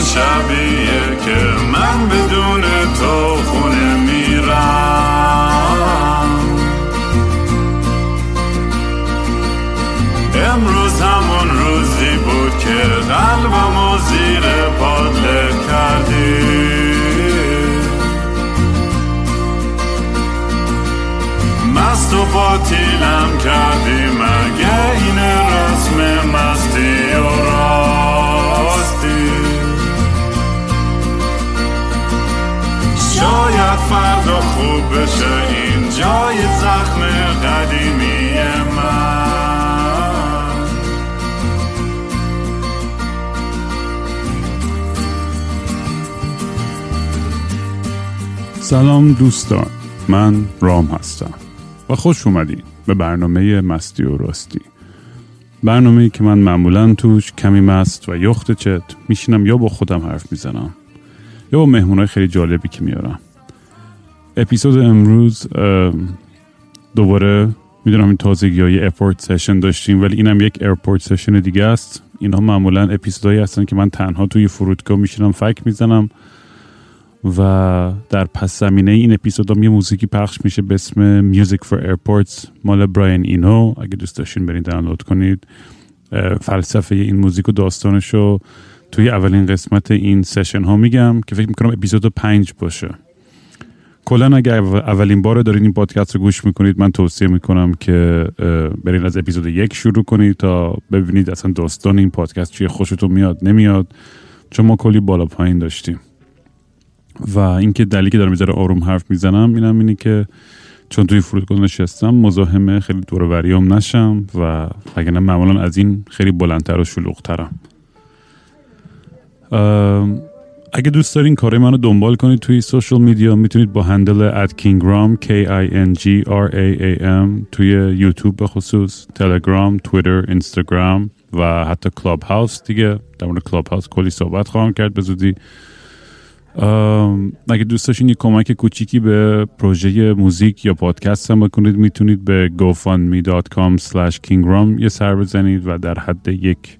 شبیه که من بدون تو فردا خوب بشه. این جای زخم قدیمی من. سلام دوستان. من رام هستم و خوش اومدین به برنامه مستی و راستی. برنامه که من معمولا توش کمی مست و یخت چت میشینم یا با خودم حرف می‌زنم یا با مهمونای خیلی جالبی که میارم. اپیزود امروز دوباره می‌دونم این تازگی های airport session داشتیم ولی اینم یک airport session دیگه است. اینها معمولا اپیزودهایی هستن که من تنها توی فرودگاه میشینم فک می‌زنم و در پس زمینه این اپیزود هم یه موزیکی پخش میشه به اسم Music for Airports. مال Brian Eno. اگه دوست داشتین برین دانلود کنید. فلسفه این موزیک و داستانش رو توی اولین قسمت این سشن ها میگم که فکر می‌کنم اپیزود پنج باشه. کلا اگر اولین بار دارین این پادکست رو گوش می‌کنید من توصیه می‌کنم که برین از اپیزود یک شروع کنید تا ببینید اصلا داستان این پادکست چیه خوشتون میاد نمیاد چون ما کلی بالا پایین داشتیم. و اینکه دلیلی که دارم می‌ذاره آروم حرف می‌زنم اینم اینه که چون توی فرودگاه نشستم مزاحم خیلی دور نشم و وگرنه معمولا از این خیلی بلندتر و شلوغترم. اگه دوست دارین کار منو دنبال کنید توی social media می‌تونید با handle at kingram k i n g r a a m توی یوتیوب به خصوص تلگرام تویتر اینستاگرام و حتی کلاب هاوس دیگه. در مورد کلاب هاوس کلی صحبت خواهم کرد به زودی. اگه دوست داشتین یه کمک کوچیکی به پروژه موزیک یا پادکست هم بکنید می‌تونید به gofundme.com slash kingram یه سر بزنید و در حد یک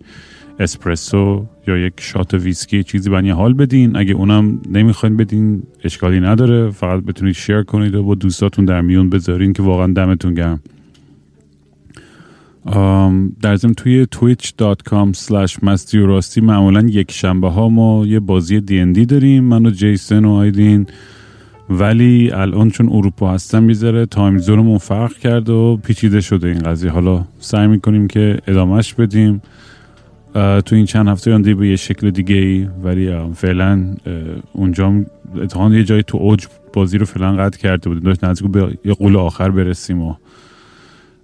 اسپرسو یا یک shot ویسکی چیزی به من حال بدین. اگه اونم نمی‌خواین بدین اشکالی نداره. فقط بتونید share کنید و با دوستاتون در میون بذارین که واقعا دمتون گرم. در ضمن توی twitch.com slash راستی معمولا یک شنبه ها ما یه بازی دی داریم من و جیسن و آیدین. ولی الان چون اروپا هستم یه ذره time zone مون فرق کرد و پیچیده شده این قضیه. حالا سعی می‌کنیم که ادامهش بدیم. تو این چند هفته آینده به یه شکل دیگه ای ولی فعلا اونجا اتفاقا یه جای تو اوج بازی رو فعلا قطع کرده بودیم. داشت نزدیک به یه قول آخر برسیم و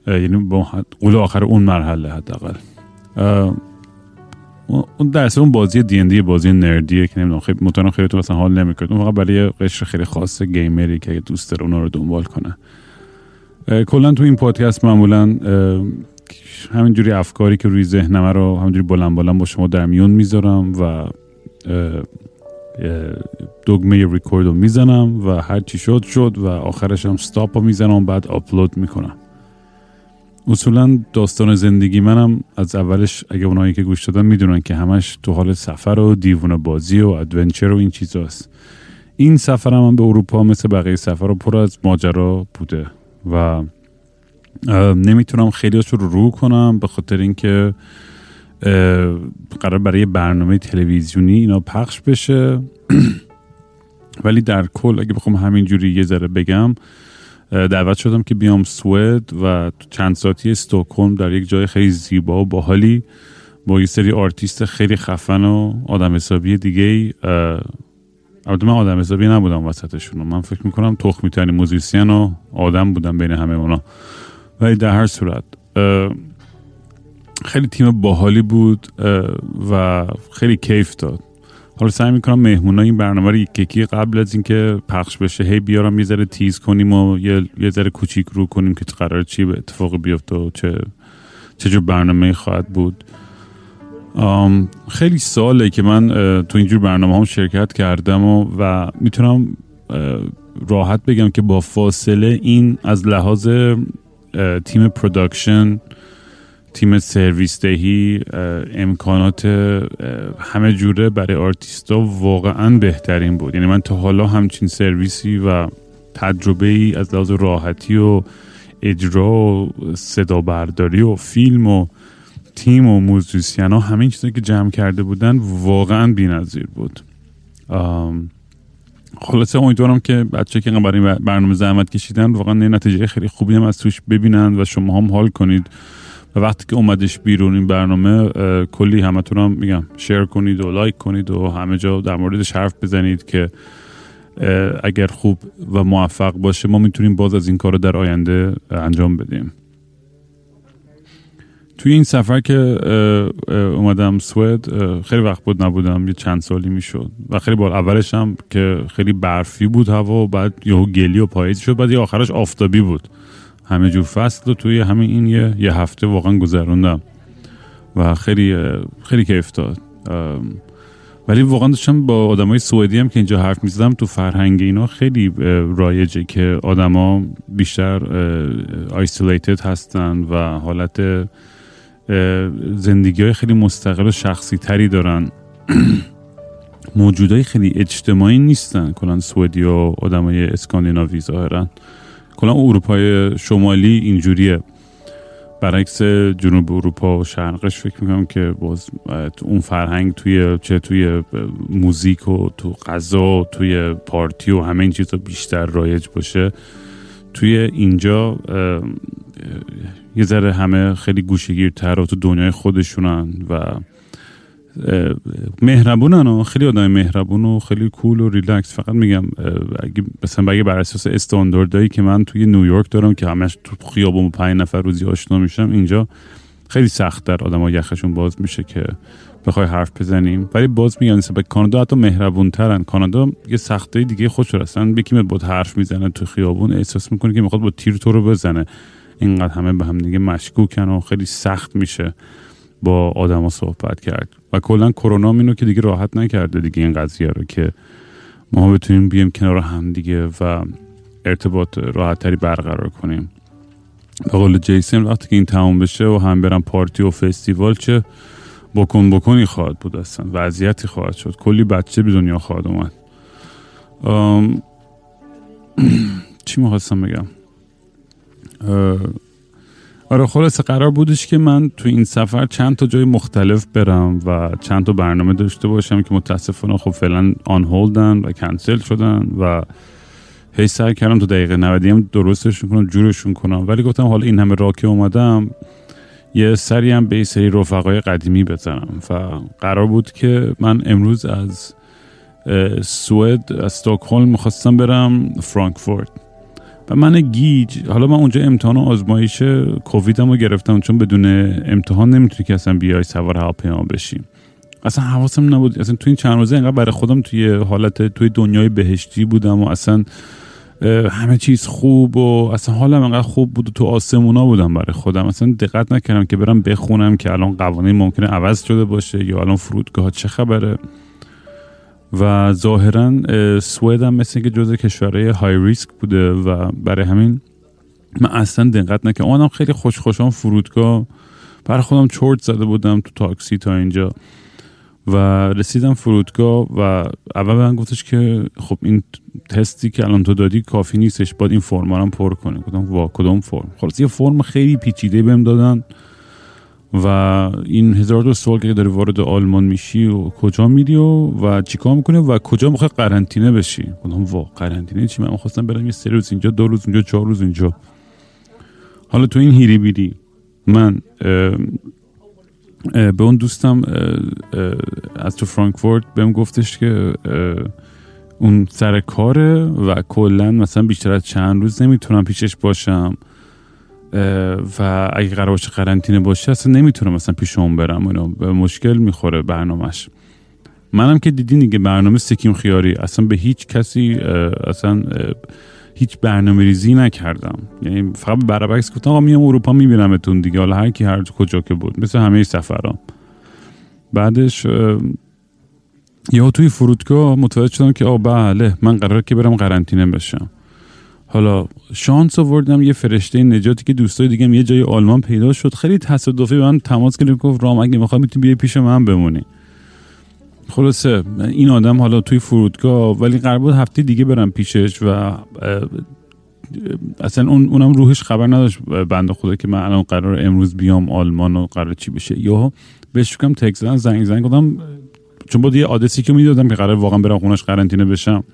یعنی با قول آخر اون مرحله حداقل. اون- اون در اصل اون بازی دی ان دی بازی نردیه که نمی‌دونم خیلی مطمئنم خیلی تو مثلا حال نمی‌کنه. اون فقط برای قشر خیلی خاص گیمری که دوست داره اونا رو دنبال کنه. کلا تو این پادکست معمولا همینجوری افکاری که روی ذهنمه رو همینجوری بلند بلند با شما در میون می‌ذارم و دگمه ریکورد رو می‌زنم و هر چی شد شد و آخرش هم stop رو می‌زنم و بعد آپلود می‌کنم. اصولا داستان زندگی منم از اولش اگه اونایی که گوش دادن می‌دونن که همش تو حال سفر و دیوونه بازی و adventure و این چیزاست این سفرم هم به اروپا مثل بقیه سفر رو پر از ماجرا بوده و نمی‌تونم خیلی رو رو کنم به خاطر اینکه قراره برای برنامه تلویزیونی اینا پخش بشه. ولی در کل اگه بخوام همینجوری یه ذره بگم دعوت شدم که بیام سوئد و چند ساعتی استکهلم در یک جای خیلی زیبا و باحالی با یه سری آرتیست خیلی خفن و آدم حسابی دیگه البته من آدم حسابی نبودم وسطشون. من فکر می‌کنم تخمی ترین موزیسین و آدم بودم بین همه اونا. ولی در هر صورت خیلی تیم باحالی بود و خیلی کیف داد. حالا سعی می‌کنم مهمونا این برنامه رو یک یکی قبل از اینکه پخش بشه هی بیارم یه تیز کنیم و یه, یه ذره کوچیک رو کنیم که قرار چی به اتفاق بیفته و چه چه جور برنامه خواهد بود. آم، خیلی ساله که من تو اینجور برنامه هم شرکت کردم و, و می‌تونم راحت بگم که با فاصله این از لحاظ تیم production تیم سرویس دهی امکانات همه جوره برای آرتیستا واقعا بهترین بود. یعنی من تا حالا همچین سرویسی و تجربه ای از لحاظ راحتی و اجرا و صدا برداری و فیلم و تیم و musician ها همین چیزایی که جمع کرده بودن واقعا بینظیر بود. خلاصه امیدوارم که بچه‌هایی که برای برنامه زحمت کشیدن واقعا نتیجه خیلی خوبی هم از توش ببینن و شما هم حال کنید. و وقتی که اومدش بیرون این برنامه کلی همتون هم میگم share کنید و like کنید و همه جا در موردش حرف بزنید که اگر خوب و موفق باشه ما می‌تونیم باز از این کار در آینده انجام بدیم. توی این سفر که اومدم سوئد خیلی وقت بود نبودم یه چند سالی می‌شد. و خیلی بار اولش هم که خیلی برفی بود هوا و بعد یهو گلی و پاییز شد بعد یه آخرش آفتابی بود. همه جور فصل و توی همین این یه, یه هفته واقعا گذروندم. و خیلی خیلی کیف داد. ولی واقعا داشتم با آدمای سوئدی هم که اینجا حرف می‌زدم تو فرهنگ اینا خیلی رایجه که آدما بیشتر آیسولیتد هستن و حالت زندگی های خیلی مستقل و شخصی تری دارن. موجودای خیلی اجتماعی نیستن. کلا سوئدی و آدمای اسکاندیناوی ظاهرا. کلا اروپای شمالی اینجوریه. برعکس جنوب اروپا و شرقش فکر می‌کنم که باز اون فرهنگ توی چه توی موزیک و تو غذا و توی پارتی و همه این چیزا بیشتر رایج باشه. توی اینجا یه ذره همه خیلی گوشگیرتر و تو دنیای خودشونن و مهربونن و خیلی آدم مهربون و خیلی کول و ریلکس فقط میگم اگه مثلا بگه بر اساس استانداردهایی که من توی نیویورک دارم که همش تو خیابون پنج نفر روزی آشنا میشم اینجا خیلی سخت در آدم ها یخشون باز میشه که بخوای حرف بزنیم. ولی باز میگن به کانادا حتی مهربون ترن کانادا یه سخته دیگه خودش هستن. یکی بود حرف می‌زنه تو خیابون احساس می‌کنه که می‌خواد با تیر تو رو بزنه. اینقدر همه به هم دیگه مشکوکن و خیلی سخت میشه با آدما صحبت کرد. و کلا کرونا اینو که دیگه راحت نکرده دیگه این قضیه رو که ما بتونیم بیم کنار هم دیگه و ارتباط راحت تری برقرار کنیم. به قول جیسن وقتی که این تموم بشه و هم برم پارتی و فستیوال چه بکن بکنی خواهد بود اصلا. وضعیتی خواهد شد. کلی بچه به دنیا خواهد اومد. چی می‌خواستم بگم؟ آره خلاصه قرار بودش که من تو این سفر چند تا جای مختلف برم و چند تا برنامه داشته باشم که متاسفانه خب فعلا آن هولدن و کنسل شدن و هی سعی کردم تو دقیقه 90 هم درستشون کنم جورشون کنم. ولی گفتم حالا این همه راکه اومدم یه سری هم به سری رفقای قدیمی بزنم. و قرار بود که من امروز از سوئد از استکهلم می‌خواستم برم فرانکفورت. و من گیج حالا من اونجا امتحان و آزمایش کوویدم رو گرفتم چون بدون امتحان نمی‌تونی که اصلا بیای سوار هواپیما بشیم اصلا حواسم نبود. اصلا توی این چند روزه انقدر برای خودم توی حالت توی دنیای بهشتی بودم و اصلا همه چیز خوب و اصلا حالم انقدر خوب بود و تو آسمونا بودم برای خودم. اصلا دقت نکردم که برم بخونم که الان قوانین ممکنه عوض شده باشه یا الان فرودگاه چه خبره. و ظاهرا سوئد هم مثل که جزء کشورهای های ریسک بوده و برای همین من اصلا دقت نکردم. اونم خیلی خوش خوشم فرودگاه برای خودم چرت زده بودم تو تاکسی تا اینجا و رسیدم فرودگاه و اول من گفتش که خب این تستی که الان تو دادی کافی نیستش باید این فرم هم پر کنه گفتم وا کدوم فرم؟ خلاص یه فرم خیلی پیچیده بهم دادن. و این هزار دو سوال که داری وارد آلمان میشی و کجا میری و, و چیکار می‌کنه و کجا می‌خوای قرنطینه بشی؟ گفتم وا قرنطینه چی؟ من خواستم برم یه سه روز اینجا دو روز اینجا چهار روز اینجا. حالا تو این هیری بیری من به اون دوستم از تو فرانکفورت بهم گفتش که اون سر کاره و کلا مثلا بیشتر از چند روز نمی‌تونم پیشش باشم. و اگه قرار باشه قرنطینه باشه اصلا نمی‌تونم مثلا پیش اون برم. اونو به مشکل می‌خوره برنامهش. منم که دیدین دیگه برنامه سکیم خیاری. اصلا به هیچ کسی اصلا هیچ برنامه ریزی نکردم. یعنی فقط برابکس گفتم آقا میام اروپا میبینمتون دیگه. حالا هر کی هر کجا که بود. مثل همه سفرام. بعدش یا توی فرودگاه متوجه شدم که آ بله من قرار که برم قرنطینه بشم. حالا شانس آوردم یه فرشته نجاتی که دوستای دیگه یه جای آلمان پیدا شد. خیلی تصادفی به من تماس گرفت گفت رام اگه می‌خوای می‌تونی بیای پیش من بمونی. خلاصه این آدم حالا توی فرودگاه ولی قرار بود هفته دیگه برم پیشش و اصلا اون اونم روحش خبر نداشت. بنده خدا که من الان قرار امروز بیام آلمان و قرار چی بشه. یا بهش فکرم تکس زنگ زنگ گفتم چون بود یه آدرسی که می‌دادم که قرار واقعا برم خونش قرنطینه بشم.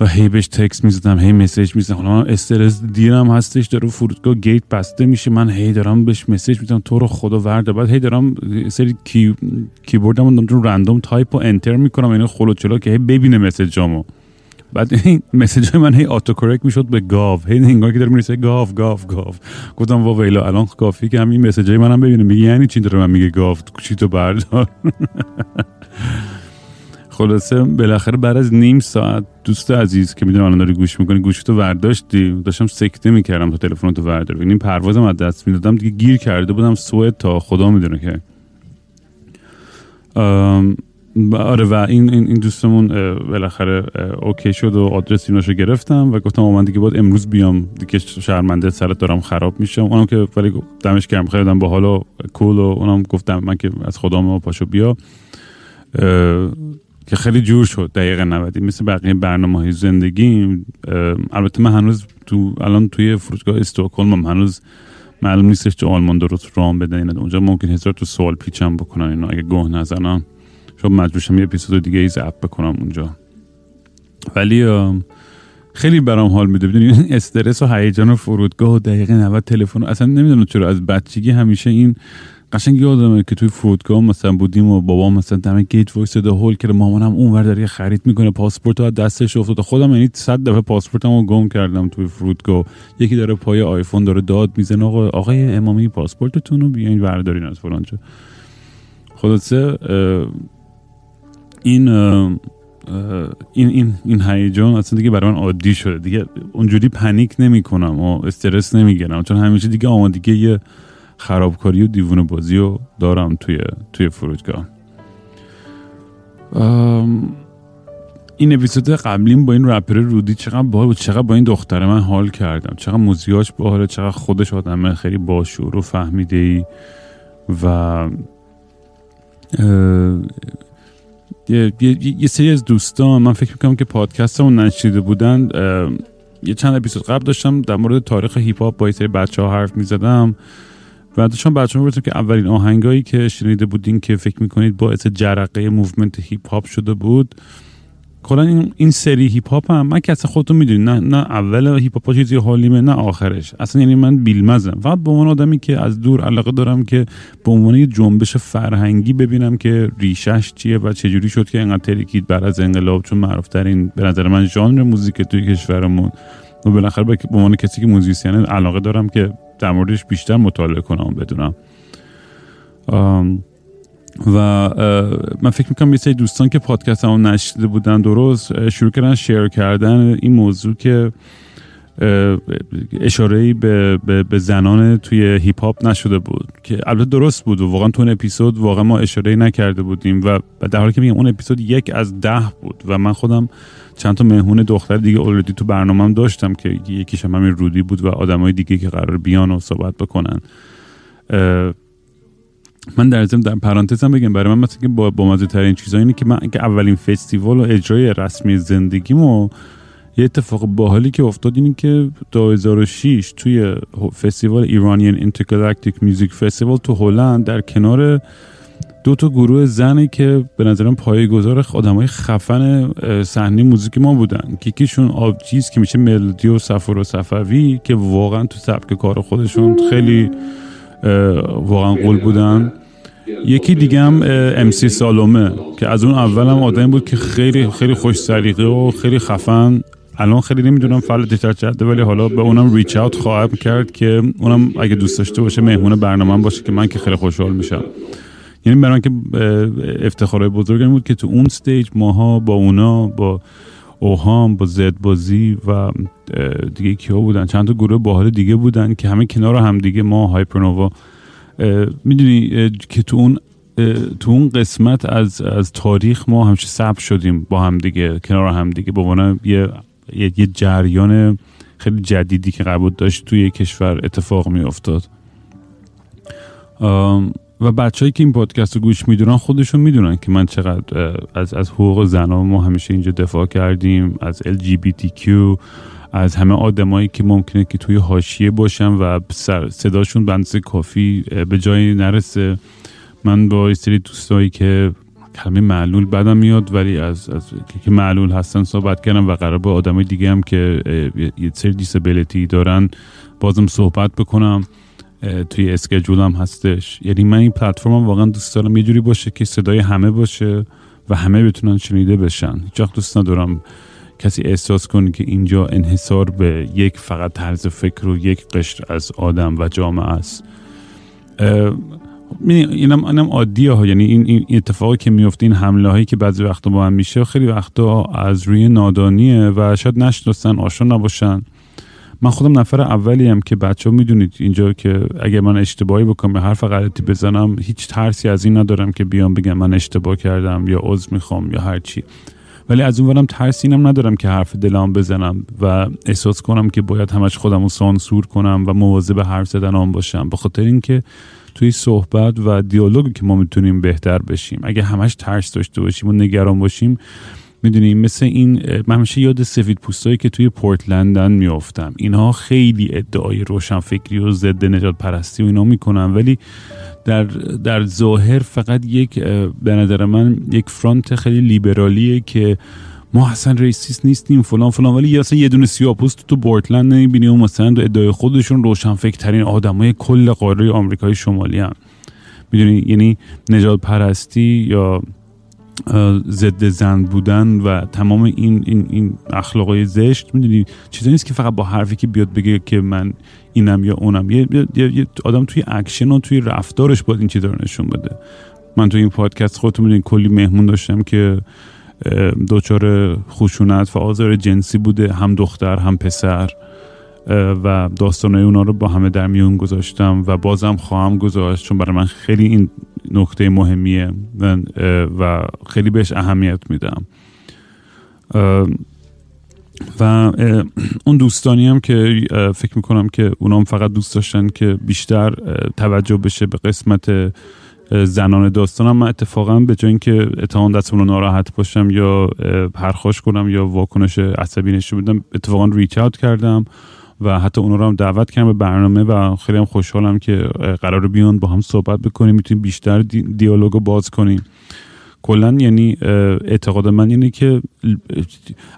و هی بهش تکس می‌زدم هی message می‌زدم. حالا استرس دیرم هستش داره فرودگاه gate بسته میشه. من هی دارم بهش message میدم تو رو خدا وردار. بعد هی دارم سری کی کیبوردم رو random تایپ و enter می‌کنم. یعنی خل و چلا که هی ببینه message امو. بعد این message های من هی auto correct می‌شد به گاو. هی انگار که داره می‌رسه گاو گاو گاو. گفتم وا ویلا الان کافیه که همین message های منم ببینه میگه یعنی چی داره من میگه گاو؟ چی تو بردار؟ خلاصه بالاخره بعد از نیم ساعت دوست عزیز که می‌دونم الان داری گوش می‌کنی گوشتو ورداشتی. داشتم سکته می‌کردم تا تلفن تو وردار این پروازم از دست می‌دادم دیگه گیر کرده بودم سوئد تا خدا می‌دونه که. آره و این این دوستمون بالاخره اوکی شد و آدرس ایناشو گرفتم و گفتم من دیگه باید امروز بیام. دیگه شرمنده سرت دارم خراب میشم. اونم که ولی دمش گرم. خیلی با حالا کول و اونم گفتم من که از خدام پاشو بیا. که خیلی جور شد دقیقه 90 مثل بقیه برنامه های زندگی. البته من هنوز تو الان توی فرودگاه استکهلم هنوز معلوم نیستش تو آلمان درست رام بدن اونجا ممکن هزار تو سوال پیچم بکنن اینا. اگه گوه نزنم شب مجبورشم یه اپیزود دیگه ای زب بکنم اونجا. ولی خیلی برام حال میده. بدونی استرس و هیجان و فرودگاه و دقیقه 90 تلفن اصلا نمی‌دونم چرا. از بچگی همیشه این قشنگ یادمه که توی فرودگاه مثلا بودیم و بابا مثلا دم گیت وایساده هول کرده. مامانم اونور داره خرید می‌کنه پاسپورت رو دستش افتاده. خودم یعنی صد دفعه پاسپورتمو گم کردم توی فرودگاه. یکی داره پای آیفون داره داد می‌زنه. آقا آقای امامی پاسپورتتون رو بیاین بردارین از فلان چه. خلاصه این این این این هیجان اصلا دیگه برای من عادی شده. دیگه اونجوری پنیک نمی کنم و استرس نمی‌گیرم. چون همیشه دیگه آمادگی یه خرابکاری و دیوونه بازی رو دارم توی توی فرودگاه. این اپیزود قبلیم با این رپر رودی چقدر باحال بود چقدر با این دختر من حال کردم. چقدر موزیاش باحاله چقدر خودش آدمه خیلی باشور و فهمیده ای و یه،, سری از دوستان من فکر می‌کنم که پادکست رو نشیده بودن یه چند اپیزود قبل داشتم در مورد تاریخ هیپ هاپ با یه سری بچه ها حرف می‌زدم. و داشتم بچه ها که اولین آهنگایی که شنیده بودین که فکر می‌کنید باعث جرقه movement هیپ هاپ شده بود کلا این, این سری هیپ هاپ هم من که اصلا خودتون می‌دونید نه نه اول هیپ هاپ چیزی حالیمه نه آخرش. اصلا یعنی من بیلمزم. فقط به عنوان آدمی که از دور علاقه دارم که به عنوان یه جنبش فرهنگی ببینم که ریشش چیه و چجوری شد که اینقدر ترکید بر از انقلاب. چون معروف ترین به نظر من ژانر موزیک توی کشورمون و بالاخره به عنوان کسی که musician علاقه دارم که در موردش بیشتر مطالعه کنم بدونم. و من فکر می‌کنم یه سری دوستان که پادکست هم نشده بودن درست شروع کردن share کردن این موضوع که اشاره به, به, به زنان توی هیپ هاپ نشده بود که البته درست بود و واقعا تو اون اپیزود واقعا ما اشاره نکرده بودیم و در حالی که میگم اون اپیزود یک از ده بود و من خودم چند تا مهمون دختر دیگه اوردی تو برنامهم داشتم که یکیش همین رودی بود و آدمای دیگه که قرار بیان و صحبت بکنن. من در ضمن در پرانتزم بگم برای من مثلا که با بامزه ترین چیزا اینه که من که اولین فستیوال و اجرای رسمی زندگیمو یه اتفاق باحالی که افتاد اینه که 2006 توی فستیوال ایرانیان اینترگالاکتیک میوزیک فستیوال تو هلند در کنار دو تا گروه زنی که به نظرم پایه‌گذار آدمای خفن صحنه موزیک ما بودن. که آبجیز که میشه ملودی و سفر و صفوی که واقعا تو سبک کار خودشون خیلی واقعا قول بودن. یکی دیگه هم امسی سالومه که از اون اول هم آدم بود که خیلی خیلی خوش سلیقه و خیلی خفن. الان خیلی نمی‌دونم فعال دیتر چرده ولی حالا به اونم ریچ اوت خواهم کرد که اونم اگه دوست داشته باشه مهمون برنامه باشه که من که خیلی خوشحال میشم. یعنی برای که افتخارهای بزرگی بود که تو اون استیج ماها با اونا با اوهام با زد بازی و دیگه کیا بودن. چند تا گروه باحال دیگه بودن که همه کنار هم دیگه ما هایپرنووا می‌دونی که تو اون تو اون قسمت از از تاریخ ما همیشه ثبت شدیم با هم دیگه کنار هم دیگه به عنوان یه یه, جریان خیلی جدیدی که قبول داشت توی کشور اتفاق می افتاد و بچههایی که این پادکست رو گوش می‌دونن خودشون می‌دونن که من چقدر از, از حقوق زنان ما همیشه اینجا دفاع کردیم از LGBTQ از همه آدمایی که ممکنه که توی حاشیه باشن و صداشون بنز کافی به جایی نرسه. من با سری دوستایی که کلمه معلول بدم میاد ولی از, از که معلول هستن صحبت کردم و قرار با آدمای دیگه هم که یه سری دیسابیلیتی دارن بازم صحبت بکنم توی اسکجول هم هستش. یعنی من این پلتفرم واقعا دوست دارم یه جوری باشه که صدای همه باشه و همه بتونن شنیده بشن. هیچ دوست ندارم کسی احساس کنه که اینجا انحصار به یک فقط طرز فکر و یک قشر از آدم و جامعه است. اینم اینم عادیه ها. یعنی این, اتفاقی که میفته این حمله هایی که بعضی وقتا با هم میشه خیلی وقتا از روی نادانیه و شاید نشناسن آشنا نباشن. من خودم نفر اولی هم که بچه ها می‌دونید اینجا که اگر من اشتباهی بکنم یا حرف غلطی بزنم هیچ ترسی از این ندارم که بیام بگم من اشتباه کردم یا عذر می‌خوام یا هر چی. ولی از اونورم ترسی اینم ندارم که حرف دلم بزنم و احساس کنم که باید همش خودم رو سانسور کنم و مواظب حرف زدن آن باشم. به خاطر اینکه توی صحبت و دیالوگی که ما می‌تونیم بهتر بشیم. اگه همش ترس داشته باشیم و نگران باشیم می‌دونیم مثل این من همیشه یاد سفید پوستایی که توی پورتلندن میافتم. اینها خیلی ادعای روشنفکری و ضد نجات پرستی و اینا می‌کنن. ولی در در ظاهر فقط یک به نظر من یک فرانت خیلی لیبرالیه که ما اصلا ریسیست نیستیم فلان فلان. ولی اصلا یه دونه سیاپوست تو بورتلند نمی‌بینی. و مثلا دو ادعای خودشون روشن فکر ترین آدمای کل قاره آمریکای شمالی هم می‌دونی؟ یعنی نژاد پرستی یا ضد زن بودن و تمام این این این اخلاقای زشت می‌دونی؟ چیزی نیست که فقط با حرفی که بیاد بگه که من اینم یا اونم. یه, یه،, آدم توی اکشن و توی رفتارش باید این چیزا رو نشون بده. من توی این پادکست خودتون می‌دونید کلی مهمون داشتم که دچار خشونت و آزار جنسی بوده هم دختر هم پسر. و داستانهای اونا رو با همه در میون گذاشتم و بازم خواهم گذاشت چون برای من خیلی این نکته مهمیه و خیلی بهش اهمیت میدم. و اون دوستانی هم که فکر می‌کنم که اونام فقط دوست داشتن که بیشتر توجه بشه به قسمت زنان داستانم من اتفاقا به جای اینکه اتهام دستمون ناراحت باشم یا پرخاش کنم یا واکنش عصبی نشون بدم اتفاقا ریچ اوت کردم و حتی اونا رو هم دعوت کردم به برنامه و خیلی هم خوشحالم که قرار بیان با هم صحبت بکنیم می‌تونیم بیشتر دی رو باز کنیم. کلا یعنی اعتقاد من اینه که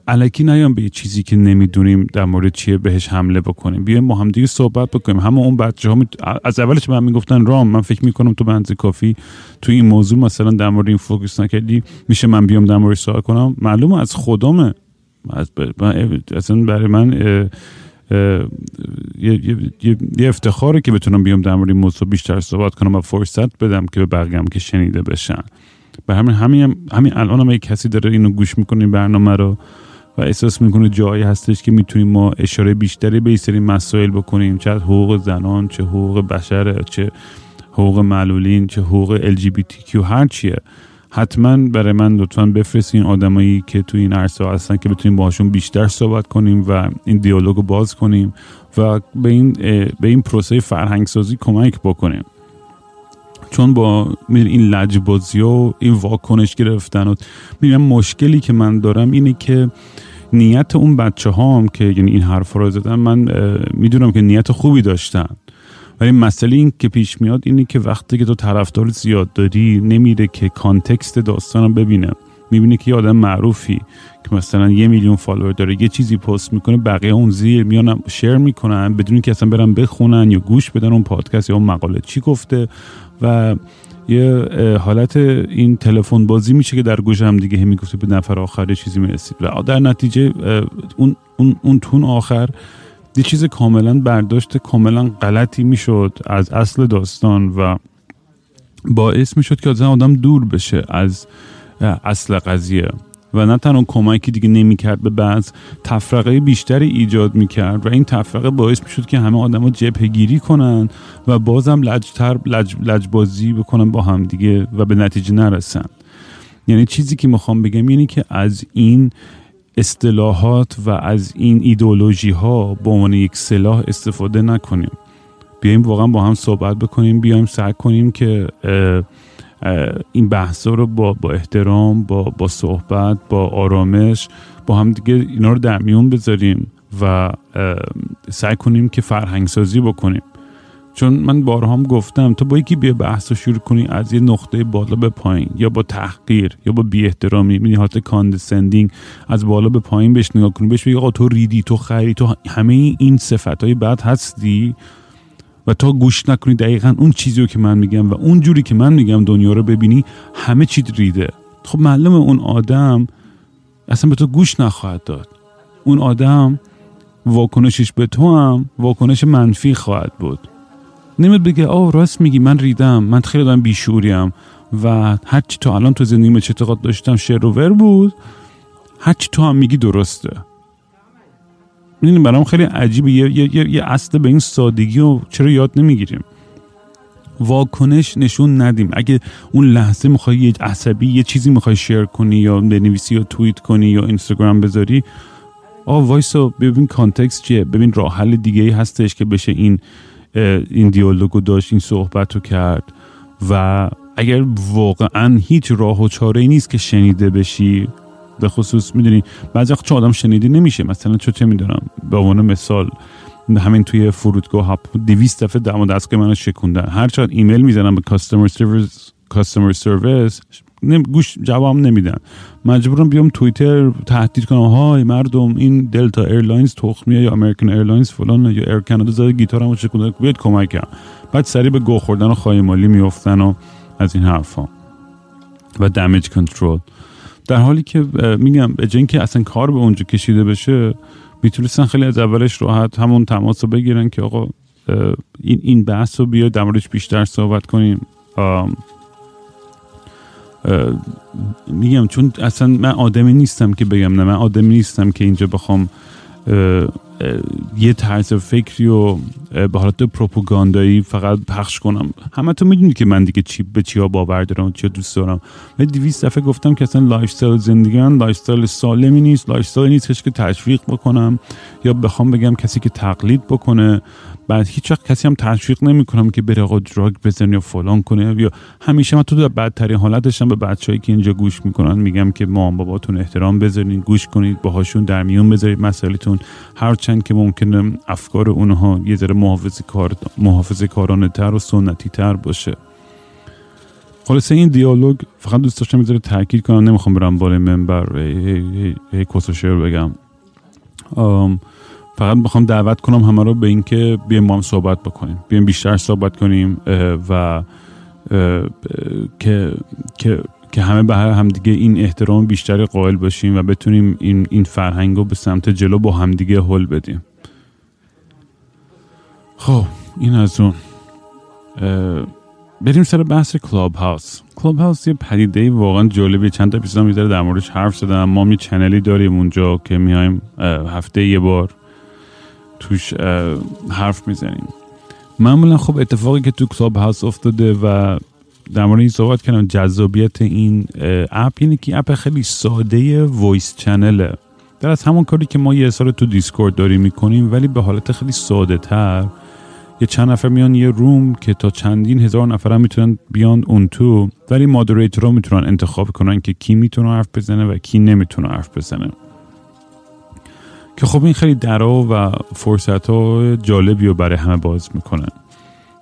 علکی نیام به چیزی که نمی‌دونیم در مورد چیه بهش حمله بکنیم. بیایم با هم دیگه صحبت بکنیم. همه اون بچه ها از اولش من می‌گفتن رام من فکر می‌کنم تو بنز کافی تو این موضوع مثلا در مورد این فوکس نکردی میشه من بیام در مورد صحبت کنم؟ معلومه از خودمه. از اصلا برای من یه, یه،, یه افتخاره که بتونم بیام در مورد موضوع بیشتر صحبت کنم و فرصت بدم که به بقیه که شنیده بشن. به همین همین همین الان هم کسی داره اینو گوش می‌کنه این برنامه رو و احساس می‌کنه جایی هستش که می‌تونیم ما اشاره بیشتری به سری مسائل بکنیم. چه حقوق زنان چه حقوق بشر چه حقوق معلولین چه حقوق LGBTQ هر چیه. حتما برای من لطفا بفرستین آدمایی که تو این عرصه هستن که بتونیم باهاشون بیشتر صحبت کنیم و این دیالوگ رو باز کنیم و به این به این پروسه فرهنگ سازی کمک بکنیم. چون با این لجبازی و این واکنش گرفتن و میگم مشکلی که من دارم اینه که نیت اون بچه هام که یعنی این حرف رو زدن من می‌دونم که نیت خوبی داشتن. ولی مسئله این که پیش میاد اینه که وقتی که تو طرفدار زیاد داری نمیره که کانتکست داستان رو ببینه. می‌بینه که یه آدم معروفی که مثلا یه میلیون فالوور داره یه چیزی پست می‌کنه بقیه اون زیر میان شیر می‌کنن بدون که اصلا برن بخونن یا گوش بدن اون پادکست یا اون مقاله چی گفته. و یه حالت این تلفن بازی میشه که در گوش هم دیگه می‌گفته به نفر آخر چیزی می‌رسید. و در نتیجه اون, اون, اون تون آخر یه چیز کاملا برداشت کاملا غلطی می‌شد از اصل داستان و باعث می‌شد که آدم دور بشه از اصل قضیه. و نه تنها کمکی دیگه نمی‌کرد به بعض تفرقه بیشتری ایجاد می‌کرد و این تفرقه باعث می‌شد که همه آدما جبهه گیری کنن و بازم لجتر لج، لجبازی بکنن با هم دیگه و به نتیجه نرسن. یعنی چیزی که می‌خوام بگم یعنی که از این اصطلاحات و از این ایدولوژی ها به عنوان یک سلاح استفاده نکنیم. بیایم واقعا با هم صحبت بکنیم بیایم سعی کنیم که این بحثا رو با, با احترام با, با صحبت با آرامش با هم دیگه اینا رو در میون بذاریم و سعی کنیم که فرهنگ سازی بکنیم. چون من بارها هم گفتم تو با یکی بیا بحث رو شروع کنی از یه نقطه بالا به پایین یا با تحقیر یا با بی احترامی یعنی حالت condescending از بالا به پایین بهش نگاه کنی بهش بگی آقا تو ریدی تو خری تو همه این صفت های بد هستی؟ و تا گوش نکنی دقیقا اون چیزی رو که من میگم و اون جوری که من میگم دنیا رو ببینی همه چی ریده خب معلوم اون آدم اصلا به تو گوش نخواهد داد. اون آدم واکنشش به تو هم واکنش منفی خواهد بود. نمیاد بگه آه راست میگی من ریدم من خیلی دارم بیشوریم و هرچی تو الان تو زندگی چه اعتقاد داشتم شعر و ور بود هرچی تو هم میگی درسته. می‌دونی برام خیلی عجیبه. یه, یه،, یه،, یه اصل به این سادگی و چرا یاد نمی‌گیریم؟ واکنش نشون ندیم. اگه اون لحظه می‌خوای یه عصبی یه چیزی می‌خوای شیر کنی یا بنویسی یا توییت کنی یا اینستاگرام بذاری آ وایسا ببین کانتکست چیه. ببین راه حل دیگه ای هستش که بشه این این دیالوگو داشت این صحبت رو کرد. و اگر واقعا هیچ راه و چاره ای نیست که شنیده بشی به خصوص می‌دونی بعضی وقتا آدم شنیده نمیشه. مثلا چه چه می‌دونم به عنوان مثال همین توی فرودگاه ها 200 دفعه دم دستگاه منو شکوندن. هر چقدر ایمیل می‌زنم به customer service customer service گوش جواب نمیدن. مجبورم بیام توییتر تهدید کنم. آی مردم این دلتا ایرلاینز تخمیه یا امریکن ایرلاینز فلان یا ایر کانادا زده گیتارمو شکونده کمک کنم. بعد سریع به گه خوردن و خایه مالی و از این حرفا. و دمیج کنترل در حالی که میگم به که اصلا کار به اونجا کشیده بشه می‌تونستن خیلی از اولش راحت همون تماس رو بگیرن که آقا این این بحث رو بیا در بیشتر صحبت کنیم. میگم چون اصلا من آدمی نیستم که بگم نه من آدمی نیستم که اینجا بخوام یه طرز فکری و به حالت پروپاگاندایی فقط پخش کنم. همه تو می‌دونی که من دیگه چی به چیا باور دارم چیا دوست دارم. ولی 200 دفعه گفتم که اصلا lifestyle زندگی من lifestyle سالمی نیست. lifestyle نیست که تشویق بکنم یا بخوام بگم کسی که تقلید بکنه. بعد هیچ وقت کسی هم تشویق نمی‌کنم که بره آقا drug بزنه یا فلان کنه. یا همیشه من تو در بدترین حالتشم به بچه‌ای که اینجا گوش می‌کنن میگم که مامان باباتون احترام بذارین گوش کنید باهاشون در میون بذارید مسائلتون هرچند که ممکنه افکار اونها یه ذره محافظه کار محافظه کارانه تر و سنتی تر باشه. خلاصه این دیالوگ فقط دوست داشتم می‌ذاره تاکید کنم. نمی‌خوام برم بالای منبر. هی هی هی بگم. فقط می‌خوام دعوت کنم همه رو به اینکه بیایم با هم صحبت بکنیم. بیایم بیشتر صحبت کنیم و که که که همه به هم دیگه این احترام بیشتری قائل باشیم و بتونیم این این فرهنگ رو به سمت جلو با همدیگه حل بدیم. خب این از اون. بریم سر بحث کلاب هاوس کلاب هاوس یه پدیده واقعا جالبی چند تا اپیزود میذاره در موردش حرف زدم. ما یه channel ی داریم اونجا که میایم هفته یه بار. توش حرف می‌زنیم. معمولا خب اتفاقی که تو کلاب هاوس افتاده و در مورد این صحبت کردم جذابیت این app اینه که app خیلی ساده voice channel ه در از همون کاری که ما یه سال تو دیسکورد داریم می‌کنیم ولی به حالت خیلی ساده تر. یه چند نفر میان یه روم که تا چندین هزار نفر هم می‌تونن بیان اون تو ولی مادریتور رو می‌تونن انتخاب کنن که کی می‌تونه حرف بزنه و کی نمی‌تونه حرف بزنه. که خب این خیلی درا و فرصت ها جالبی رو برای همه باز می‌کنن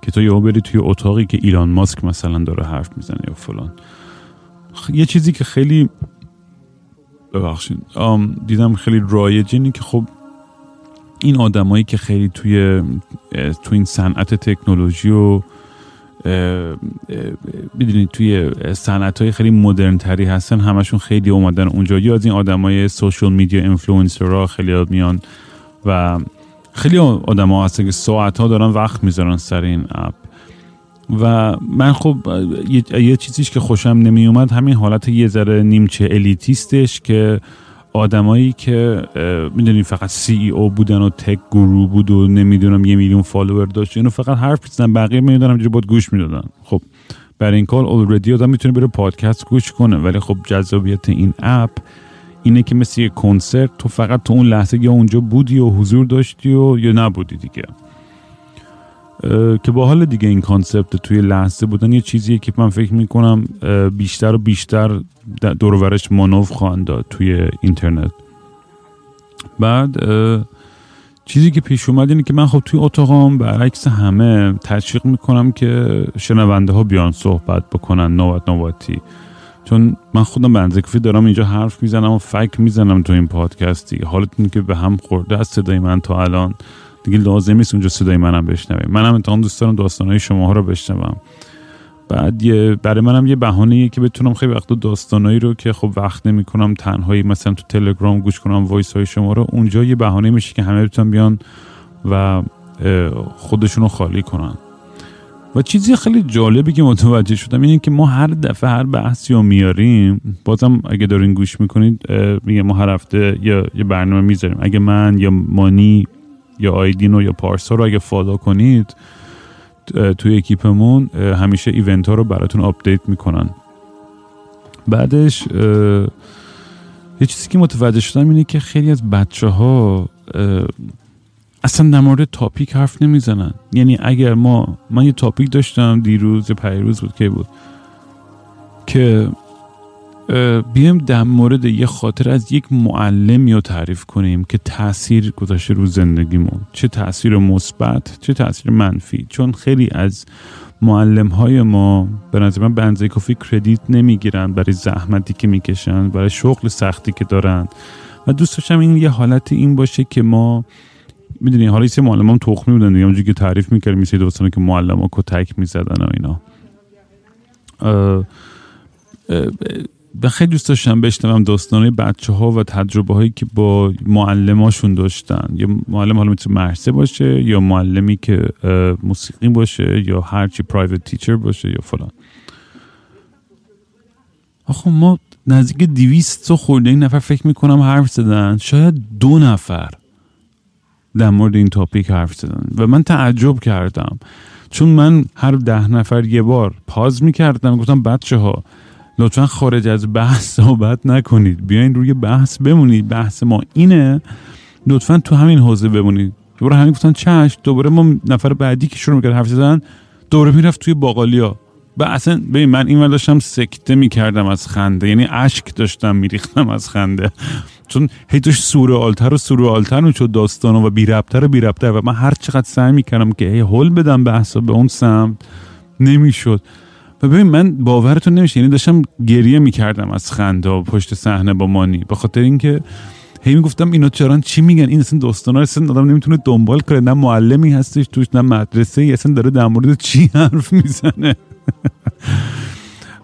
که تو یهو بری توی اتاقی که ایلان ماسک مثلا داره حرف می‌زنه یا فلان. یه چیزی که خیلی ببخشید. دیدم خیلی رایج اینه که خب این آدمایی که خیلی توی تو این صنعت تکنولوژی و می‌دونید توی صنعت های خیلی مدرن تری هستن همشون خیلی اومدن اونجا. یا از این آدمای social media influencer ها خیلی میان و خیلی آدم ها هستن که ساعت ها دارن وقت می‌ذارن سر این app. و من خب یه, یه چیزیش که خوشم نمی اومد همین حالت یه ذره نیمچه elitist ش که آدمایی که می‌دونی فقط CEO بودن و tech guru بود و نمی‌دونم یه میلیون follower داشت اینو فقط حرف می‌زنن بقیه می‌دونم اینجوری بود گوش می‌دادن. خب برای این کار already آدم می‌تونه بره پادکست گوش کنه ولی خب جذابیت این app اینه که مثل یه کنسرت تو فقط تو اون لحظه یا اونجا بودی و حضور داشتی و یا نبودی دیگه. که با حال دیگه این کانسپت توی لحظه بودن یه چیزیه که من فکر می‌کنم بیشتر و بیشتر دورورش مانوف خواهند داد توی اینترنت. بعد چیزی که پیش اومد اینه که من خب توی اتاقام برعکس همه تشویق می‌کنم که شنونده ها بیان صحبت بکنن نوبت نوبتی. چون من خودم به دارم اینجا حرف می‌زنم و فکر می‌زنم تو این پادکستی. حالتون که به هم خورده از صدای من تا الان. دیگه لازم نیست اونجا صدای منم بشنویم منم امتحان دوست دارم داستانهای شما ها رو بشنوم. بعد یه برای منم یه بهانه که بتونم خیلی وقت داستانایی رو که خب وقت نمی‌کنم تنهایی مثلا تو تلگرام گوش کنم وایس های شما رو اونجا یه بهانه میشه که همه بتونن بیان و خودشون رو خالی کنن. و چیزی خیلی جالبی که متوجه شدم اینه که ما هر دفعه هر بحثی رو میاریم بازم اگه دارین گوش می‌کنید میگه ما هر هفته یا یه برنامه می‌ذاریم. اگه من یا مانی یا آیدینو یا پارسا رو اگه follow کنید توی اکیپمون همیشه event ها رو براتون update می‌کنن. بعدش یه چیزی که متوجه شدم اینه که خیلی از بچه ها اصلا در مورد topic حرف نمی‌زنن. یعنی اگر ما من یه topic داشتم دیروز یا پریروز بود که بود؟ که بیایم در مورد یه خاطر از یک معلمی رو تعریف کنیم که تاثیر گذاشته رو زندگیمون. چه تاثیر مثبت چه تاثیر منفی. چون خیلی از معلم های ما به نظر من به کافی کردیت نمی‌گیرن برای زحمتی که می‌کشن برای شغل سختی که دارن. و دوست داشتم این یه حالت این باشه که ما می‌دونی حالا یه معلم هم تخمی بودن دیگه. که تعریف می‌کردیم مثل دوستانه که معلم ها کتک می‌زدن و اینا. و خیلی دوست داشتم بشنوم داستانهای بچه ها و تجربه هایی که با معلماشون داشتن. یا معلم حالا می‌تونه مرسه باشه یا معلمی که موسیقی باشه یا هرچی پرایوت تیچر باشه یا فلان. آخه ما نزدیک دیویست و خورده این نفر فکر می‌کنم حرف زدن. شاید دو نفر در مورد این تاپیک حرف زدن. و من تعجب کردم. چون من هر ده نفر یه بار پاز می‌کردم گفتم بچه ها لطفا خارج از بحث صحبت نکنید. بیاین روی بحث بمونید. بحث ما اینه. لطفا تو همین حوزه بمونید. دوباره همین گفتن چش دوباره ما نفر بعدی که شروع می‌کرد حرف زدن دوباره می‌رفت توی باقالیا. و اصلا ببین من این داشتم سکته می‌کردم از خنده. یعنی اشک داشتم میریختم از خنده. چون هی داشت سورئالتر و سورئالتر می‌شد داستان و بی ربتر و بی ربتر و من هر چقدر سعی می‌کردم که هی هول بدم بحثا به اون سمت نمی‌شد. و ببین من باورتون نمیشه یعنی داشتم گریه می‌کردم از خنده پشت صحنه با مانی. به خاطر اینکه هی می‌گفتم اینا چرا چی میگن؟ این اصلا دوستانا اصلا آدم نمی‌تونه دنبال کنه. نه معلمی هستش توش نه مدرسه ای اصلا داره در مورد چی حرف می‌زنه؟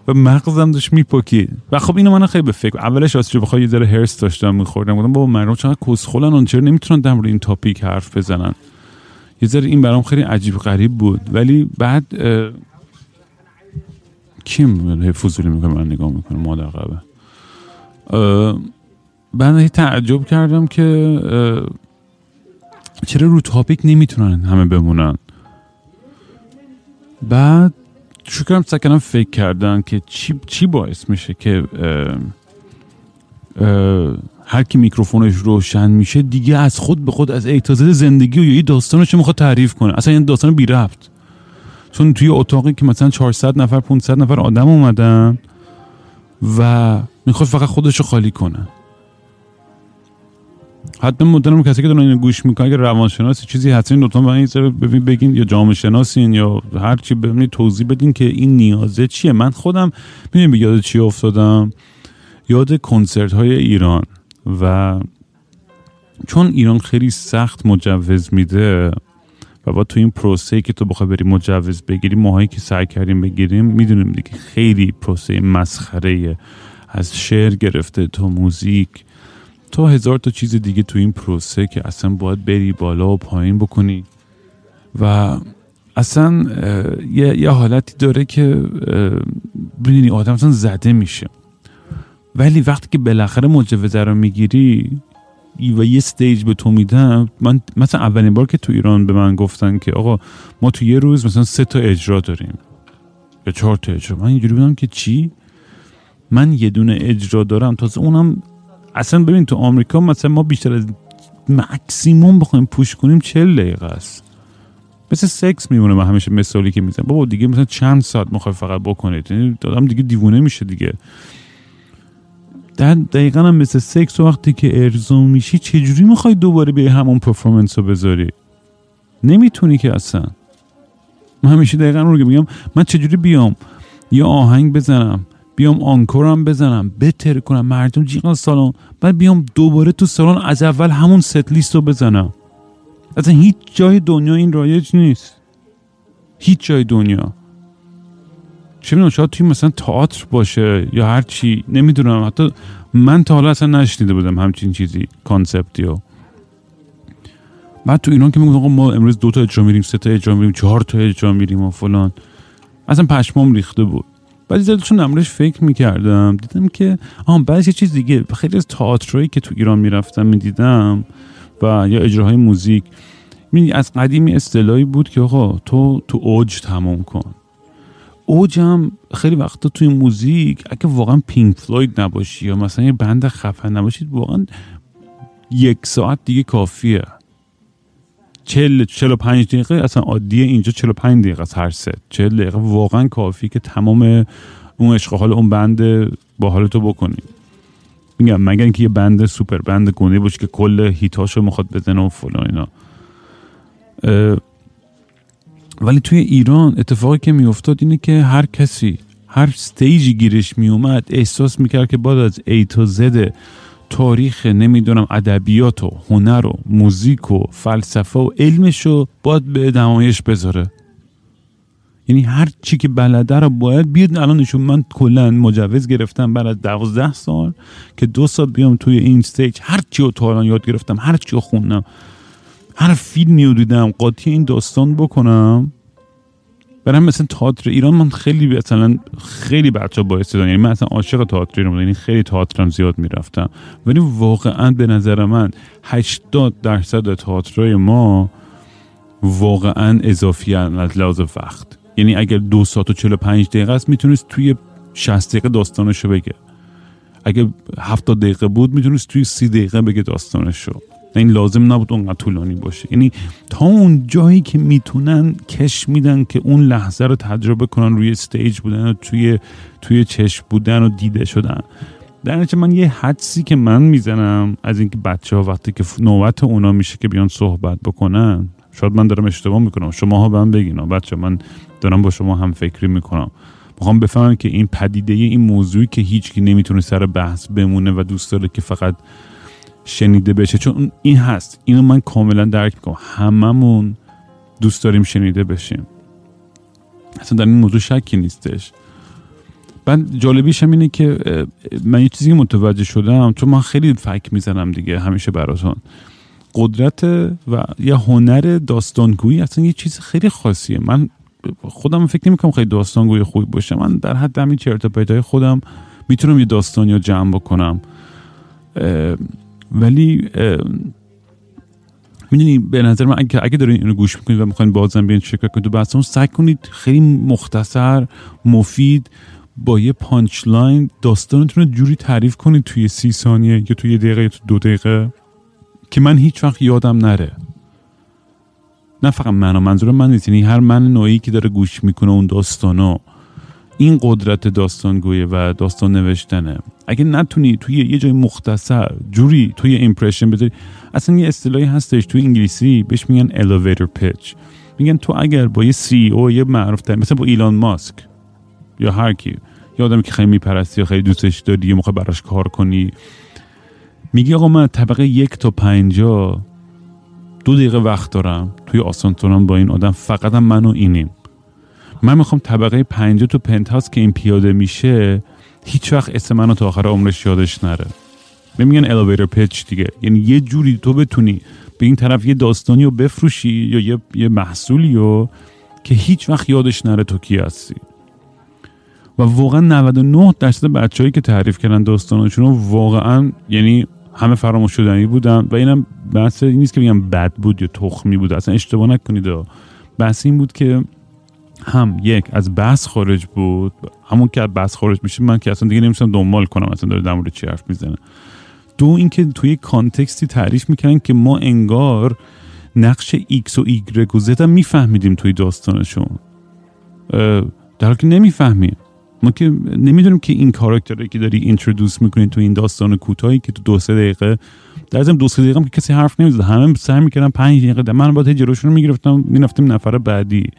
و مغزم داشت میپکید و خب اینو من خیلی به فکر اولش راستش بخوای یه ذره هرس داشتم میخوردم. گفتم بابا مردم چقدر کسخلن اون چرا نمی‌تونن در مورد این تاپیک حرف بزنن. یه ذره این برام خیلی عجیب غریب بود. ولی بعد کیم هی فضولی می‌کنه من نگاه می‌کنه مادر قبه. بعد تعجب کردم که چرا رو تاپیک نمی‌تونن همه بمونن؟ بعد شروع کردم سکنم فکر کردن که چی, چی باعث میشه که هر کی میکروفونش روشن میشه دیگه از خود به خود از اعتزاز زندگی و یه داستانش می‌خواد تعریف کنه. اصلا این داستان بی رفت چون توی اتاقی که مثلا 400 نفر 500 نفر آدم اومدن و می‌خواد فقط خودش رو خالی کنه. حتی مدرم کسی که دارن گوش می‌کنن اگه روانشناسی چیزی هستین لطفا به این ببین بگین یا جامعه شناسین یا هر چی ببینید توضیح بدین که این نیازه چیه. من خودم می‌دونی یاد چی افتادم؟ یاد کنسرت های ایران. و چون ایران خیلی سخت مجوز میده و با تو این پروسه که تو بخوای بری مجوز بگیری ماهایی که سعی کردیم بگیریم می‌دونیم دیگه. خیلی پروسه مسخره از شعر گرفته تا موزیک. تا هزار تا چیز دیگه تو این پروسه که اصلا باید بری بالا و پایین بکنی. و اصلا یه, یه حالتی داره که ببینی آدم اصلا زده میشه. ولی وقتی که بالاخره مجوزه رو می‌گیری و یه استیج به تو میدم. من مثلا اولین بار که تو ایران به من گفتن که آقا ما تو یه روز مثلا سه تا اجرا داریم. یا چهار تا اجرا. من اینجوری بودم که چی؟ من یه دونه اجرا دارم. تازه اونم اصلا ببین تو آمریکا مثلا ما بیشتر از مکسیموم بخوایم push کنیم چل دقیقه است. مثل سکس میمونه من همیشه مثالی که می‌زنم. بابا دیگه مثلا چند ساعت می‌خوای فقط بکنید؟ یعنی آدم دیگه دیوونه میشه دیگه. در دقیقا هم مثل سکس وقتی که ارضا میشی چجوری می‌خوای دوباره به همون performance رو بذاری؟ نمی‌تونی که اصلا. من همیشه دقیقا رو میگم. من چجوری بیام یا آهنگ بزنم بیام encore م بزنم بترکونم مردم جیغ سالن بعد بیام دوباره تو سالن از اول همون setlist رو بزنم. اصلا هیچ جای دنیا این رایج نیست. هیچ جای دنیا. چه می‌دونم شاید توی مثلا تئاتر باشه یا هر چی نمی‌دونم. حتی من تا حالا اصلا نشنیده بودم همچین چیزی concept ی و بعد تو ایران که میگم ما امروز دو تا اجرا میریم سه تا اجرا میریم چهار تا اجرا میریم و فلان. اصلا پشمام ریخته بود. بعد زیاد چون امروز فکر می‌کردم. دیدم که آه بعضی چیز دیگه. خیلی از تئاترایی که تو ایران می‌رفتم می‌دیدم و یا اجراهای موزیک. از قدیمی اصطلاحی بود که آقا تو تو اوج تموم کن. اوجم خیلی وقتا توی موزیک اگه واقعا پینک فلوید نباشی یا مثلا یه band خفن نباشید واقعا یک ساعت دیگه کافیه. چل چل و پنج دقیقه اصلا عادیه اینجا چل و پنج دقیقه از هر ست چل دقیقه واقعا کافی که تمام اون عشق حال اون band باحالتو بکنی. میگم مگر اینکه یه band super band گونه باشه که کل hit اشو می‌خواد بزنه و فلان اینا. ولی توی ایران اتفاقی که میافتاد اینه که هر کسی هر stage ی گیرش میومد احساس می‌کرد که باید از A تا Z تاریخ نمی‌دونم ادبیات و هنر و موزیک و فلسفه و علمش رو باید به نمایش بذاره. یعنی هر چی که بلده رو باید بیاد. الان نشون من کلا مجوز گرفتم بعد از دوازده سال که دو سال بیام توی این استیج هر چی رو تا الان یاد گرفتم هر چی رو خوندم. هر فیلمی رو دیدم قاطی این داستان بکنم. برم مثلا تئاتر ایران من خیلی مثلا خیلی بچه با استعداد یعنی من اصلا عاشق تئاتر ایران یعنی خیلی تئاترم زیاد می‌رفتم. ولی واقعا به نظر من 80 درصد تئاترای ما واقعا اضافی از لحاظ وقت. یعنی اگر دو ساعت و 45 دقیقه است می‌تونست توی 60 دقیقه داستانشو بگه. اگه 70 دقیقه بود می‌تونست توی 30 دقیقه بگه داستانشو. این لازم نبود اونقدر طولانی باشه. یعنی تا اون جایی که می‌تونن کش میدن که اون لحظه رو تجربه کنن روی استیج بودن و توی توی چشم بودن و دیده شدن. در نتیجه من یه حدسی که من می‌زنم از اینکه بچه ها وقتی که نوبت اونا میشه که بیان صحبت بکنن شاید من دارم اشتباه می‌کنم. شما ها به من بگین بچه من دارم با شما هم فکری می‌کنم. می‌خوام بفهمم که این پدیده این موضوعی که هیچکی نمی‌تونه سر بحث بمونه و دوست داره که فقط شنیده بشه. چون این هست. اینو من کاملا درک می‌کنم. هممون دوست داریم شنیده بشیم. اصلا در این موضوع شکی نیستش. بعد جالبیش هم اینه که من یه چیزی متوجه شدم چون من خیلی فک می‌زنم دیگه همیشه براتون. قدرت و یا هنر داستانگویی اصلا یه چیز خیلی خاصیه. من خودم فکر نمی خیلی داستانگوی خوبی باشه. من در حد همین چرت خودم می‌تونم یه داستانی رو جمع بکنم. ولی می‌دونی به نظر من اگه, اگه دارین اینو گوش می‌کنید و می‌خواین بازم بیاین شرکت کنید تو بحثمون سعی کنید خیلی مختصر مفید با یه punch line داستانتون رو جوری تعریف کنید توی سی ثانیه یا توی یه دقیقه یا توی دو دقیقه که من هیچ وقت یادم نره. نه فقط من منظور من نیست یعنی هر من نوعی که داره گوش می‌کنه اون داستانو. این قدرت داستانگویه و داستان نوشتنه. اگه نتونی توی یه جای مختصر جوری توی ایمپرشن بذاری اصلا یه اصطلاحی هستش توی انگلیسی بهش میگن elevator pitch. میگن تو اگر با یه سی او یه معروف مثلا با ایلان ماسک یا هر کی یا آدمی که خیلی میپرستی یا خیلی دوستش داری یه موقع براش کار کنی میگی آقا من طبقه یک تا پنجا دو دقیقه وقت دارم توی آسانسورم با این آدم فقط هم من و اینیم. من می‌خوام طبقه پنجا تو پنت که این پیاده میشه هیچ وقت اسم منو تا آخر عمرش یادش نره. میگن elevator pitch دیگه. یعنی یه جوری تو بتونی به این طرف یه داستانی رو بفروشی یا یه, یه محصولی رو که هیچ وقت یادش نره تو کی هستی. و واقعا 99 درصد بچه‌هایی که تعریف کردن داستانشون واقعا یعنی همه فراموش شدنی بودن و اینم بحث این نیست که بگم بد بود یا تخمی بود اصلا اشتباه نکنید. بحث این بود که هم یک از بحث خارج بود. همون که از بحث خارج میشه من که اصلا دیگه نمیشم دنبال کنم اصلا داره در مورد چی حرف می‌زنه. دو اینکه توی context ی تعریف می‌کنن که ما انگار نقش ایکس و ایگرگ و زد هم میفهمیدیم توی داستانشون. در حالی که نمی‌فهمیم. ما که نمی‌دونیم که این کاراکتری که داری اینترودوس می‌کنی تو این داستان کوتاهی که تو دو سه دقیقه در ضمن دو سه دقیقه هم که کسی حرف نمی‌زد. همه سعی می‌کردن پنج دقیقه من باید جلوشون می‌گرفتم می‌رفتیم نفر بعدی.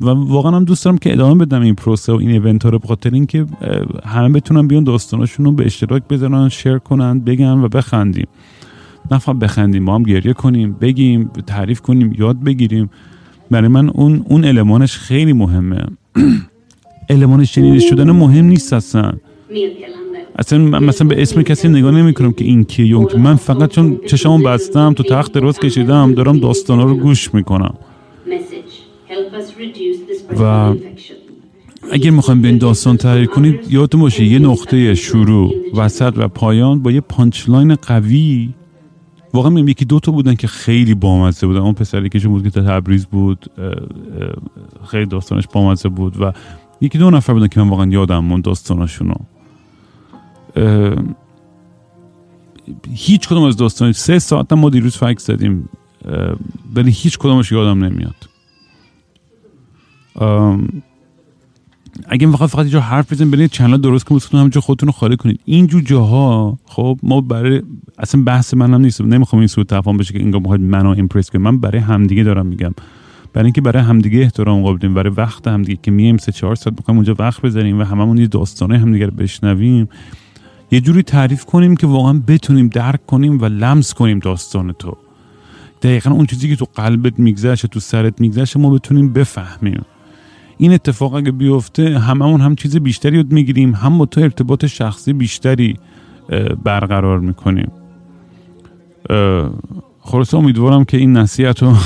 و واقعا هم دوست دارم که ادامه بدم این پروسه و این ایونت ها رو بخاطر اینکه همه بتونن بیان داستاناشون رو به اشتراک بذارن شیر کنن بگن و بخندیم. نه فقط بخندیم ما هم گریه کنیم بگیم تعریف کنیم یاد بگیریم. برای من اون اون المانش خیلی مهمه. المان شنیده شدن مهم نیست اصلا. اصلا مثلا به اسم کسی نگاه نمی کنم که این کیه من فقط چون چشممو بستم تو تخت دراز کشیدم دارم داستانا رو گوش می‌کنم. اگر می‌خوایم بیاین داستان تعریف کنید یادتون باشه یه نقطه شروع وسط و پایان با یه punchline قوی. واقعا یکی دو تا بودن که خیلی بامزه بودن. اون پسری که بود که تبریز بود خیلی داستانش بامزه بود و یکی دو نفر بودن که من واقعا یادم موند داستاناشونو هیچ کدوم از داستان سه ساعت ما دیروز فکر زدیم ولی هیچ کدومش یادم نمیاد. اگه فقط فقط اینجا حرف بزنید برید چنل درست کنید همونجا خودتون رو خالی کنید. اینجور جاها خب ما برای اصلا بحث منم نیست. نمی‌خوام این سوء تفاهم بشه که اینجا می‌خواید منو ایمپرس کنید. من برای همدیگه دارم میگم. برای اینکه برای همدیگه احترام قابلیم. برای وقت همدیگه که میایم سه چهار ساعت بخوایم اونجا وقت بذاریم و هممون یه داستانه همدیگه رو بشنویم. یه جوری تعریف کنیم که واقعا بتونیم درک کنیم و لمس کنیم داستان تو. دقیقا اون چیزی که تو قلبت میگذشت تو سرت میگذشت ما بتونیم بفهمیم. این اتفاق اگه بیفته هممون هم چیز بیشتری یاد می‌گیریم. هم با تو ارتباط شخصی بیشتری برقرار می‌کنیم. خلاصه امیدوارم که این نصیحت رو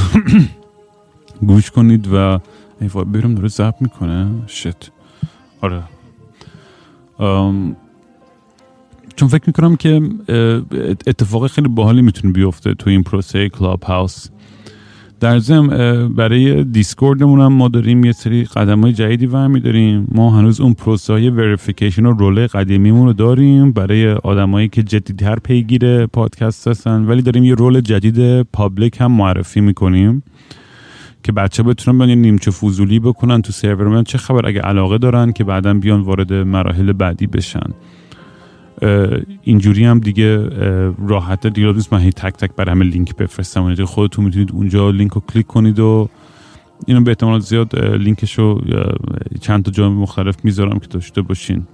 گوش کنید و ای وای برم داره زب می‌کنه. shit آره. چون فکر می‌کنم که اتفاق خیلی باحالی می‌تونه بیفته تو این پروسه Clubhouse در ضمن برای Discord مون هم ما داریم یه سری قدم های جدیدی ورمی داریم. ما هنوز اون پروسه های verification و role قدیمیمون رو داریم. برای آدمایی که جدیدتر پیگیر پادکست هستن. ولی داریم یه role جدید public هم معرفی می‌کنیم که بچه‌ها بتونن بیان نیمچه فضولی بکنن تو سرور من. چه خبر؟ اگه علاقه دارن که بعدا بیان وارد مراحل بعدی بشن. اینجوری هم دیگه راحت دیگه نیست من هی تک تک برا همه لینک بفرستم. و خودتون می‌تونید اونجا لینک رو کلیک کنید و اینو به احتمال زیاد لینکش رو چند تا جای مختلف می‌ذارم که داشته باشین.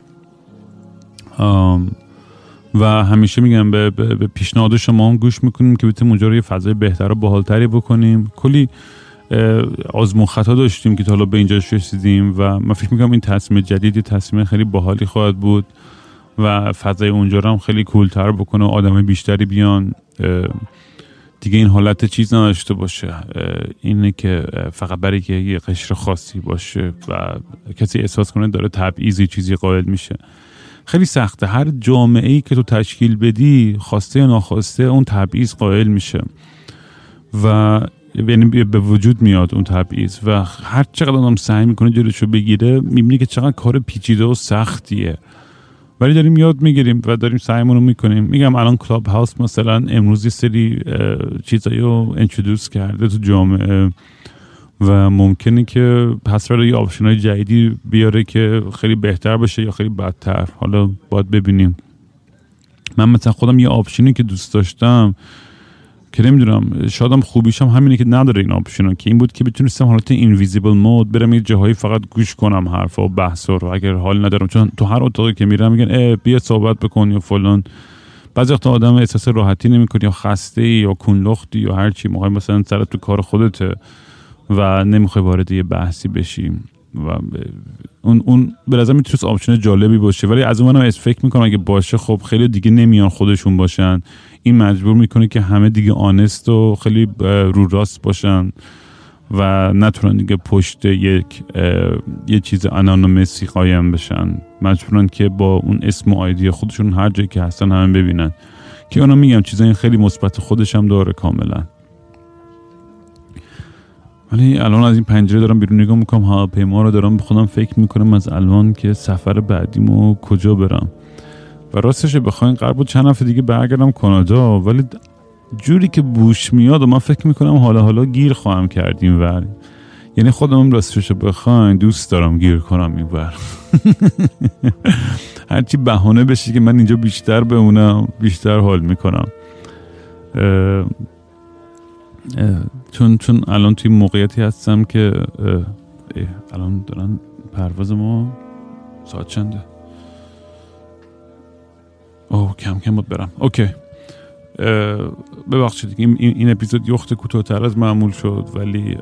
و همیشه میگم به, به پیشنهاد شما هم گوش می‌کنیم که بتونیم اونجا رو یه فضای بهتر و باحالتری بکنیم. کلی آزمون خطا داشتیم که تا حالا به اینجا رسیدیم و من فکر می‌کنم این تصمیم جدیدی تصمیم خیلی باحالی خواهد بود. و فضای اونجا رو هم خیلی کولتر بکنه و آدم بیشتری بیان. دیگه این حالت چیز نداشته باشه. اینه که فقط برای که یه قشر خاصی باشه و کسی احساس کنه داره تبعیضی چیزی قائل میشه. خیلی سخته. هر جامعه ای که تو تشکیل بدی خواسته یا ناخواسته اون تبعیض قائل میشه. و یعنی به وجود میاد اون تبعیض. و هر چقدر آدم سعی می‌کنه جلوشو بگیره می‌بینی که چقدر کار پیچیده و سختیه. ولی داریم یاد می‌گیریم و داریم سعیمون رو می‌کنیم. میگم الان Clubhouse مثلا امروز یه سری چیزایی رو کرده تو جامعه و ممکنه که پس یه option های جدیدی بیاره که خیلی بهتر باشه یا خیلی بدتر. حالا باید ببینیم. من مثلا خودم یه option ی که دوست داشتم که نمی‌دونم شایدم خوبیشم همینه که نداره این option که این بود که می‌تونستم حالت invisible mode برم یه جاهایی فقط گوش کنم حرف و بحث رو. اگر حال ندارم چون تو هر اتاقی که میرم میگن بیا صحبت بکن یا فلان. بعضی وقتا آدم احساس راحتی نمی‌کنی یا خسته یا کون‌لختی یا هر چی. موقعی مثلا سرت تو کار خودته و نمی‌خوای وارد یه بحثی بشیم و اون اون به نظر می‌تونست option جالبی باشه. ولی از اونم فکر می‌کنم اگه باشه خب خیلی دیگه نمیان خودشون باشن. این مجبور می‌کنه که همه دیگه honest و خیلی رو راست باشن و نتونن دیگه پشت یک یه چیز anonymous ی قایم بشن. مجبورن که با اون اسم و آیدی خودشون هر جایی که هستن همه ببینن. که اونا میگم چیزای خیلی مثبت خودش هم داره کاملا. ولی الان از این پنجره دارم بیرون نگاه می‌کنم هواپیما رو دارم به خودم فکر می‌کنم از الان که سفر بعدیمو کجا برم. و راستش بخواین قرار بود چند هفته دیگه برگردم کانادا ولی جوری که بوش میاد و من فکر می‌کنم حالا حالا گیر خواهم کردیم و یعنی خودم راستش بخواین دوست دارم گیر کنم این بر هرچی بهانه بشه که من اینجا بیشتر بمونم بیشتر حال می‌کنم. چون چون الان توی موقعیتی هستم که الان دارن پرواز ما ساعت چنده؟ اوه کم کم بود برم. اوکی. ببخشید این, این اپیزود یخت کوتاهتر از معمول شد ولی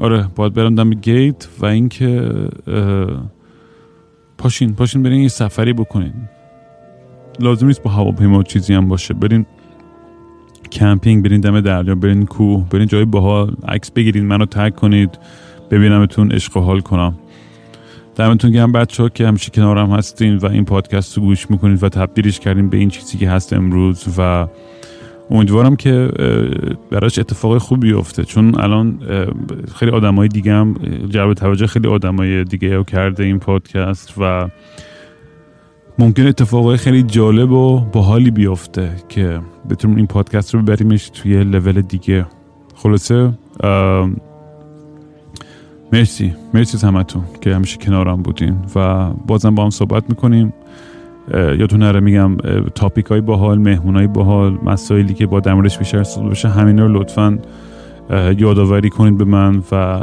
آره باید برم دم گیت و اینکه پاشین پاشین برین یه سفری بکنین. لازم نیست با هواپیما چیزی هم باشه. برین کمپینگ برین دم دریا برین کوه برین جای باحال. عکس بگیرین منو تگ کنید. ببینمتون عشق و حال کنم. دمتون گرم بچه ها که همیشه کنارم هستین و این پادکست رو گوش می‌کنید و تبدیلش کردین به این چیزی که هست امروز و امیدوارم که براش اتفاق خوبی بیفته. چون الان خیلی آدمای دیگه هم جلب توجه خیلی آدمای دیگه رو کرده این پادکست و ممکن اتفاقای خیلی جالب و باحالی بیفته که بتونیم این پادکست رو ببریمش توی لول دیگه. خلاصه مرسی. مرسی همتون که همیشه کنارم بودین و بازم با هم صحبت می‌کنیم. یادتون نره میگم تاپیک های باحال مهمون های باحال مسائلی که با دمرش بیشتر صحبت بشه همین رو لطفا یادآوری کنید به من و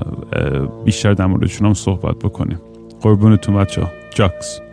بیشتر در هم صحبت بکنیم. قربونتون بچه ها جاکس.